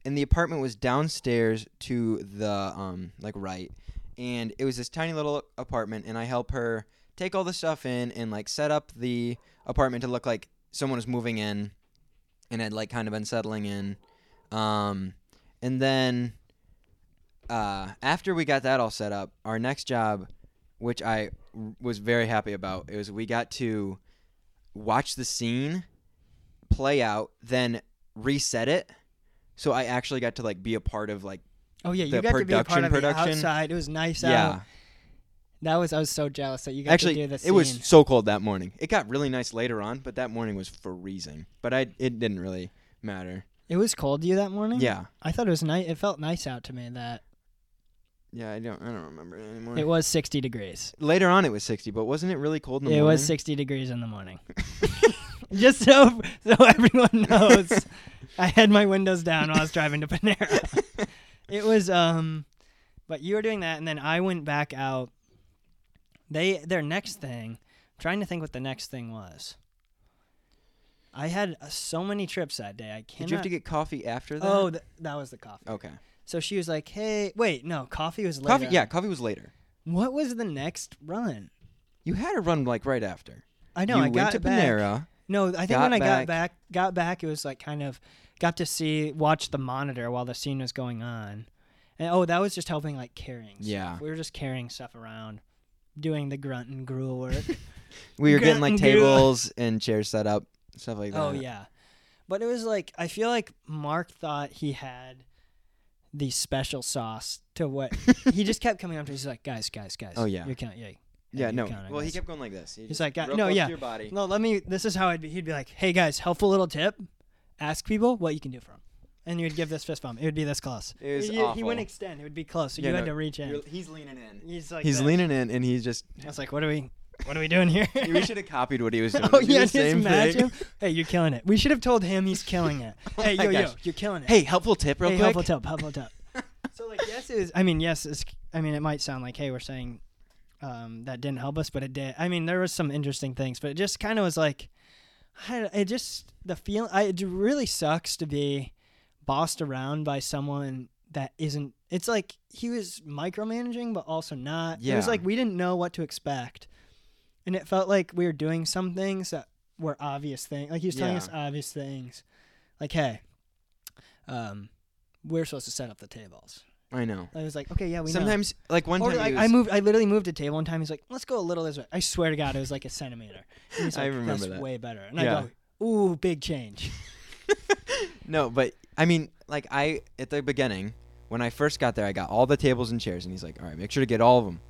and the apartment was downstairs to the um like right and it was this tiny little apartment and I helped her take all the stuff in and like set up the apartment to look like someone was moving in and had like kind of been settling in um and then uh after we got that all set up our next job which i was very happy about. It was we got to watch the scene play out, then reset it. So I actually got to like be a part of like Oh yeah, you the got to be a part production- of production. outside. It was nice yeah. out. That was I was so jealous that you got Actually, to do the scene. it was so cold that morning. It got really nice later on, but that morning was freezing. But I it didn't really matter. It was cold to you that morning. Yeah. I thought it was nice. It felt nice out to me that Yeah, I don't I don't remember it anymore. it was 60 degrees. later on it was 60, but wasn't it really cold in the It morning? It was 60 degrees in the morning. Just so so everyone knows, I had my windows down while I was driving to Panera. it was um, but you were doing that, and then I went back out. They their next thing. I'm trying to think what the next thing was. I had uh, so many trips that day. I cannot. Did you have to get coffee after that? Oh, th- that was the coffee. okay. So she was like, "Hey, wait, no, coffee was later." Coffee, yeah, coffee was later. What was the next run? You had a run like right after. I know. you I went got to back. No, I think got when I back- got back, got back, it was like kind of got to see, watch the monitor while the scene was going on, and oh, that was just helping like carrying. stuff. Yeah. we were just carrying stuff around, doing the grunt and gruel work. We were getting like and gruel. tables and chairs set up, stuff like oh, that. oh yeah, but it was like I feel like Mark thought he had the special sauce to what he just kept coming up to. He's like, guys, guys, guys. Oh, yeah. you're counting. Yeah, Yeah, no. Well, he kept going like this. He He's like, uh, "God- no, yeah. your body. No, let me. This is how I'd be. He'd be like, "Hey guys, helpful little tip: ask people what you can do for them." And you'd give this fist bump. It would be this close. It was he, he wouldn't extend. It would be close. So Yeah, you had no, to reach in. He's leaning in. He's like, He's this. leaning in, and he's just. I was like, "What are we? What are we doing here?" we should have copied what he was oh, doing. oh yeah, just thing. Hey, you're killing it. We should have told him he's killing it. Oh hey, yo, yo, you're killing it. Hey, helpful tip, real hey, quick. helpful tip, helpful tip. so like, yes is. I mean, yes is. I mean, it might sound like, hey, we're saying um, that didn't help us, but it did. I mean, there was some interesting things, but it just kind of was like, I, it just the feel. I, it really sucks to be bossed around by someone that isn't. It's like he was micromanaging, but also not. Yeah. It was like we didn't know what to expect, and it felt like we were doing some things that were obvious things. Like he was telling Yeah. us obvious things, like, hey, um, we're supposed to set up the tables. I know. I was like, okay, yeah, we know. Sometimes, like one Or time, like, he I moved. I literally moved a table one time. He's like, "Let's go a little this way." I swear to God, it was like a centimeter. And he's I like, remember That's that. way better. And Yeah. I go, "Ooh, big change." No, but I mean, like I at the beginning when I first got there, I got all the tables and chairs, and he's like, "All right, make sure to get all of them,"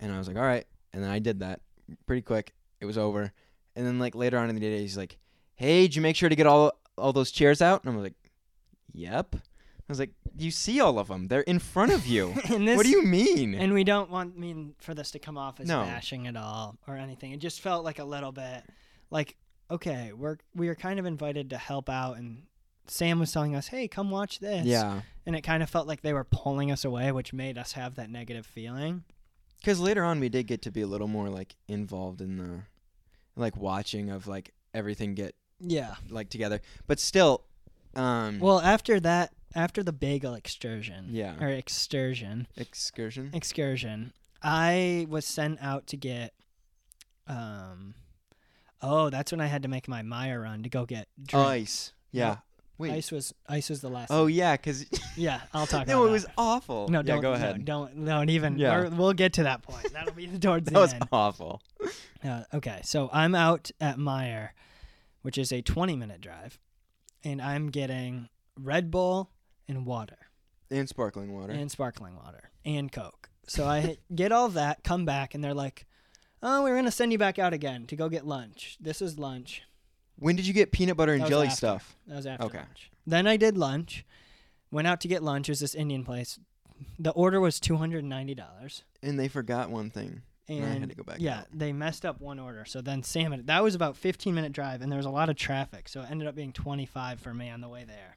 and I was like, "All right," and then I did that pretty quick. It was over, and then like later on in the day, he's like, "Hey, did you make sure to get all all those chairs out?" And I was like, "Yep." I was like, "You see all of them? They're in front of you. this, what do you mean?" And we don't want mean for this to come off as No. bashing at all or anything. It just felt like a little bit like, okay, we're we are kind of invited to help out, and Sam was telling us, "Hey, come watch this." yeah, And it kind of felt like they were pulling us away, which made us have that negative feeling. because later on we did get to be a little more like involved in the like watching of like everything get Yeah. like together, but still, um, Well, after that, after the bagel excursion, Yeah. or excursion, excursion. excursion, I was sent out to get. Um, oh, that's when I had to make my Meijer run to go get drinks. Ice. Yeah. Wait. Ice was ice was the last. Oh yeah, because yeah, I'll talk. no, about it was awful. No, don't go no, ahead. don't don't even. Yeah. we're- we'll get to that point. That'll be towards that the end. That was awful. Uh, okay, so I'm out at Meijer, which is a 20 minute drive, and I'm getting Red Bull and water And sparkling water. and sparkling water and Coke. So I get all that, come back, and they're like, "Oh, we're gonna send you back out again to go get lunch. This is lunch. when did you get peanut butter and jelly after. stuff? That was after Okay. lunch. Then I did lunch. Went out to get lunch. It was this Indian place. The order was two hundred and ninety dollars. And they forgot one thing. And I had to go back Yeah, out. they messed up one order. So then Sam, had, that was about 15 minute drive, and there was a lot of traffic. So it ended up being 25 for me on the way there,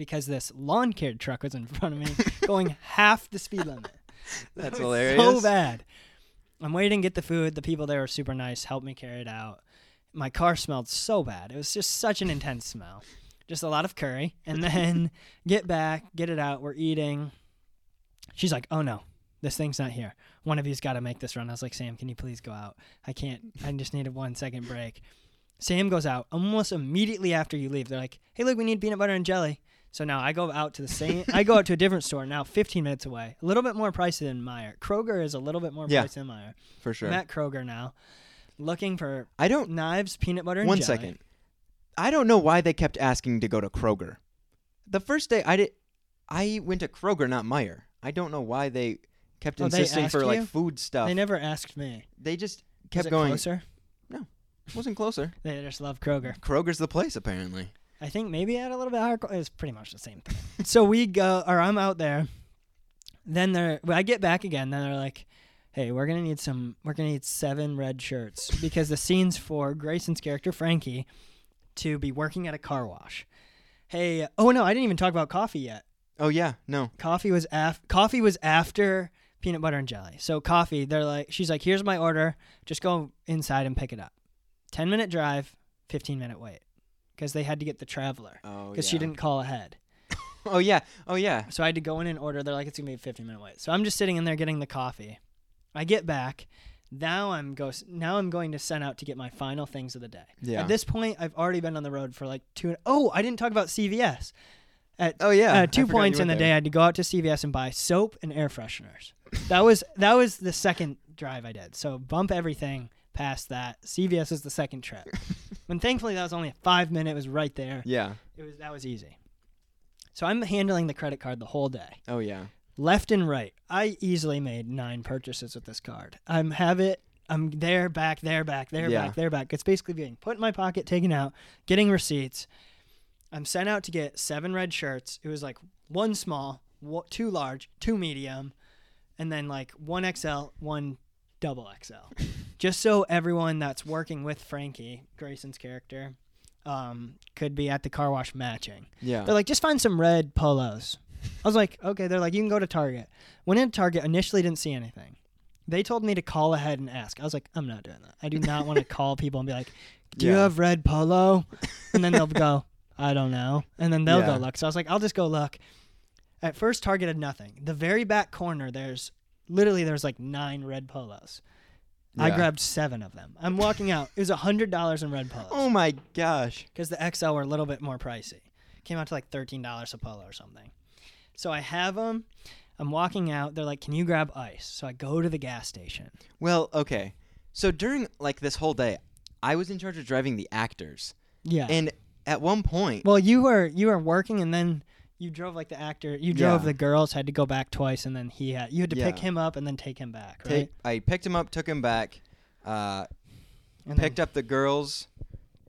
because this lawn care truck was in front of me, going half the speed limit. That's That hilarious. So bad. I'm waiting to get the food. The people there were super nice, helped me carry it out. My car smelled so bad. It was just such an intense smell. Just a lot of curry. And then get back, get it out. We're eating. She's like, oh no, this thing's not here. One of you's got to make this run. I was like, Sam, can you please go out? I can't. I just need a one second break. Sam goes out almost immediately after you leave. They're like, hey, look, we need peanut butter and jelly. So now I go out to the same. I go out to a different store now, 15 minutes away. A little bit more pricey than Meijer. Kroger is a little bit more Yeah. pricey than Meijer. For sure. I'm at Kroger now, looking for I don't. knives, peanut butter, and One jelly. second. I don't know why they kept asking to go to Kroger. The first day I did, I went to Kroger, not Meijer. I don't know why they kept Oh, they insisting for asked like food stuff. They never asked me. They just Was kept it going. closer? No, wasn't closer. They just love Kroger. Kroger's the place apparently. I think maybe at a little bit higher. It's pretty much the same thing. so we go, or I'm out there. Then they're, I get back again. Then they're like, "Hey, we're gonna need some. We're gonna need seven red shirts because the scene's for Grayson's character Frankie to be working at a car wash." Hey, oh no, I didn't even talk about coffee yet. Oh yeah, no. Coffee was af- coffee was after peanut butter and jelly. So coffee, they're like, she's like, "Here's my order. Just go inside and pick it up." Ten minute drive, fifteen minute wait, because they had to get the traveler Oh because she didn't call ahead. Oh yeah. Oh yeah. So I had to go in and order. They're like, it's gonna be a 15 minute wait. So I'm just sitting in there getting the coffee. I get back. Now I'm go. Now I'm going to send out to get my final things of the day. Yeah. At this point, I've already been on the road for like two. Oh, I didn't talk about CVS. At oh yeah. Uh, two points in the went day, I had to go out to CVS and buy soap and air fresheners. That was that was the second drive I did. So bump everything past that. CVS is the second trip. and thankfully, that was only a five minute. It was right there. Yeah. It was that was easy. So I'm handling the credit card the whole day, Oh yeah. left and right. I easily made nine purchases with this card. I'm have it. I'm there, back, there, back, there, Yeah. back, there, back. It's basically being put in my pocket, taken out, getting receipts. I'm sent out to get seven red shirts. It was like one small, two large, two medium, and then like one XL, one double XL. Just so everyone that's working with Frankie, Grayson's character, um, could be at the car wash matching. Yeah. They're like, just find some red polos. I was like, okay. They're like, you can go to Target. Went into Target, initially didn't see anything. They told me to call ahead and ask. I was like, I'm not doing that. I do not want to call people and be like, do you have red polo? And then they'll go, I don't know. And then they'll Yeah. go look. So I was like, I'll just go look. At first, Target had nothing. The very back corner, there's literally there's like nine red polos. I Yeah. grabbed seven of them. I'm walking out. It was hundred dollars in red polos Oh my gosh. because the XL were a little bit more pricey. Came out to like thirteen dollars a polo or something. So I have them. I'm walking out. They're like, "Can you grab ice?" So I go to the gas station. Well, okay. So during like this whole day, I was in charge of driving the actors, Yeah. and at one point, well, you were you were working, and then you drove like the actor. You drove Yeah. the girls. Had to go back twice, and then he had you had to pick him up and then take him back. Right. I picked him up, took him back, uh, and picked up the girls,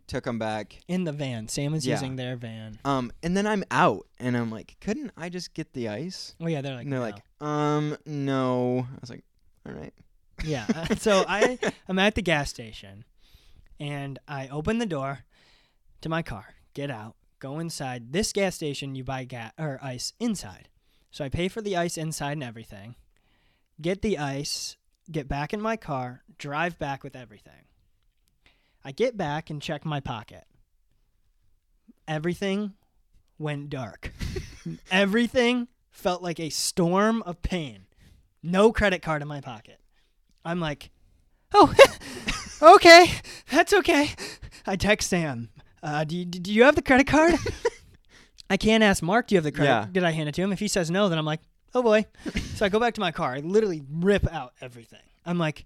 took them back. in the van. Sam was Yeah. using their van. Um, and then I'm out, and I'm like, couldn't I just get the ice? Oh yeah, they're like and they're "No." like, um, no. I was like, all right. Yeah. uh, so I I'm at the gas station and I open the door to my car, get out, go inside. This gas station you buy gas or ice inside. So I pay for the ice inside and everything. Get the ice, get back in my car, drive back with everything. I get back and check my pocket. Everything went dark. everything felt like a storm of pain. No credit card in my pocket. I'm like, oh, okay, that's okay. I text Sam. Uh, do you, do you have the credit card? I can't ask Mark. Do you have the credit? Yeah. Did I hand it to him? If he says no, then I'm like, oh boy. so I go back to my car. I literally rip out everything. I'm like,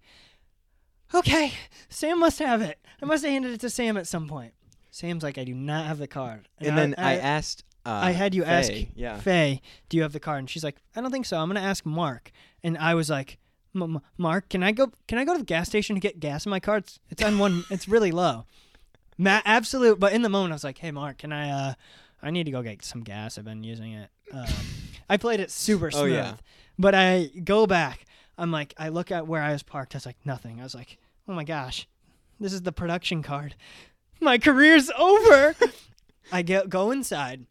okay, Sam must have it. I must have handed it to Sam at some point. Sam's like, I do not have the card. And, then I, asked. Uh, I had you ask Faye, Yeah. Faye, do you have the card? And she's like, I don't think so. I'm gonna ask Mark. And I was like, "M- M- Mark, can I go? Can I go to the gas station to get gas in my car? It's, it's on one. It's really low. Ma- absolute. But in the moment, I was like, Hey, Mark, can I? uh I need to go get some gas. I've been using it. Um, I played it super Oh, smooth. yeah. But I go back. I'm like, I look at where I was parked. I was like, nothing. I was like, oh my gosh, this is the production card. My career's over. I get go inside,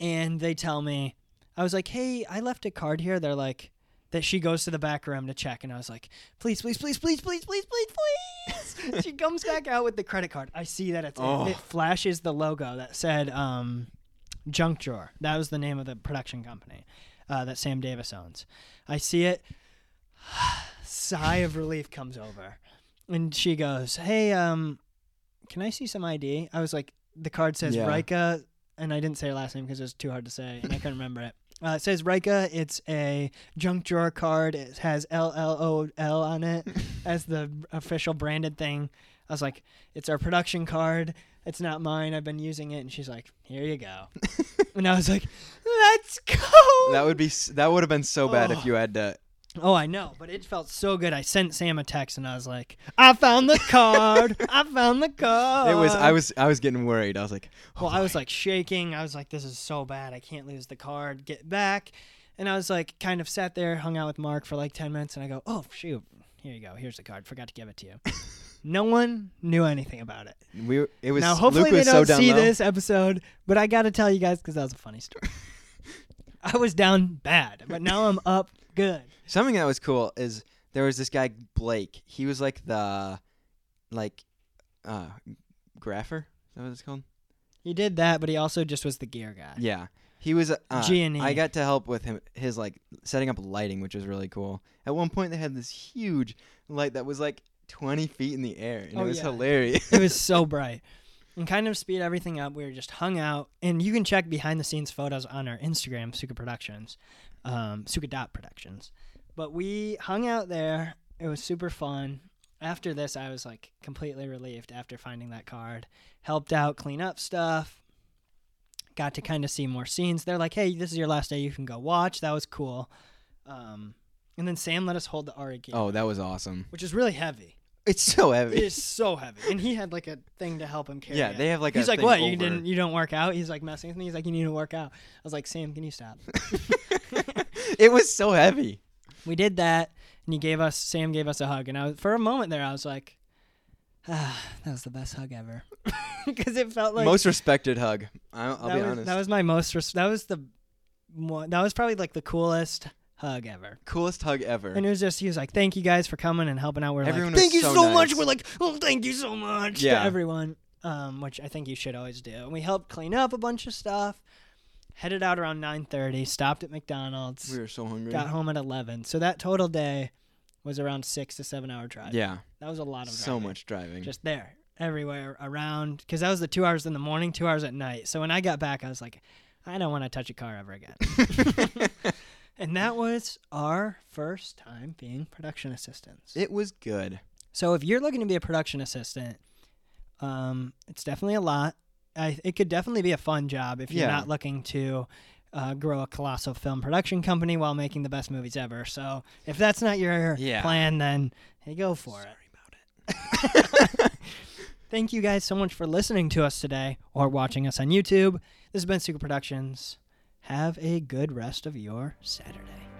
and they tell me, I was like, hey, I left a card here. They're like, that she goes to the back room to check, and I was like, please, please, please, please, please, please, please, please. she comes back out with the credit card. I see that it's Oh. it flashes the logo that said um, Junk Drawer. That was the name of the production company uh, that Sam Davis owns. I see it. Sigh of relief comes over, and she goes, "Hey, um, can I see some ID?" I was like, "The card says Yeah. Rika," and I didn't say her last name because it was too hard to say, and I couldn't remember it. Uh, it says Rika. It's a junk drawer card. It has L L O L on it as the official branded thing. I was like, "It's our production card. It's not mine. I've been using it." And she's like, "Here you go." and I was like, "Let's go." That would be that would have been so bad Oh. if you had to. Oh, I know, but it felt so good. I sent Sam a text and I was like, "I found the card. I found the card." It was I was I was getting worried. I was like, Well, I was like shaking. I was like, "This is so bad. I can't lose the card. Get back." And I was like, kind of sat there, hung out with Mark for like ten minutes, and I go, "Oh shoot, here you go. Here's the card. Forgot to give it to you." no one knew anything about it. we it was now, hopefully, Luke they don't so see low. this episode, but I got to tell you guys because that was a funny story. I was down bad, but now I'm up good. Something that was cool is there was this guy Blake. He was like the like uh grapher. Is that what it's called? He did that, but he also just was the gear guy. Yeah. He was uh, G&E. I got to help with him his like setting up lighting, which was really cool. At one point they had this huge light that was like 20 feet in the air and Oh, it was yeah. hilarious. it was so bright. And kind of speed everything up. We were just hung out, and you can check behind the scenes photos on our Instagram, Suka Productions, um, Suka Dot Productions. But we hung out there. It was super fun. After this, I was like completely relieved after finding that card. Helped out clean up stuff. Got to kind of see more scenes. They're like, "Hey, this is your last day. You can go watch." That was cool. Um, and then Sam let us hold the Ari game, oh, that was awesome. which is really heavy. It's so heavy. It's so heavy, and he had like a thing to help him carry. Yeah, it. they have like a He's like, "What? You didn't? You don't work out?" He's like messing with me. He's like, "You need to work out." I was like, "Sam, can you stop?" it was so heavy. we did that, and he gave us. Sam gave us a hug, and I was for a moment there, I was like, "Ah, that was the best hug ever," because it felt like Most respected hug. I'll, I'll be was, honest. That was my most. Res- that was the. One, that was probably like the coolest hug ever. coolest hug ever. And it was just he was like, "Thank you guys for coming and helping out." We're Everyone like, was "Thank you so so much." nice. We're like, "Oh, thank you so much Yeah. to everyone," um, which I think you should always do. And we helped clean up a bunch of stuff. Headed out around nine thirty. Stopped at McDonald's. we were so hungry. got home at eleven. So that total day was around six to seven hour drive. yeah, that was a lot of so driving. much driving. Just there, everywhere, around. Because that was the two hours in the morning, two hours at night. So when I got back, I was like, I don't want to touch a car ever again. and that was our first time being production assistants. it was good. So if you're looking to be a production assistant, um, it's definitely a lot. I, it could definitely be a fun job if you're Yeah. not looking to uh, grow a colossal film production company while making the best movies ever. So if that's not your Yeah. plan, then hey, go for Sorry it. about it. Thank you guys so much for listening to us today or watching us on YouTube. This has been Suka Productions. Have a good rest of your Saturday.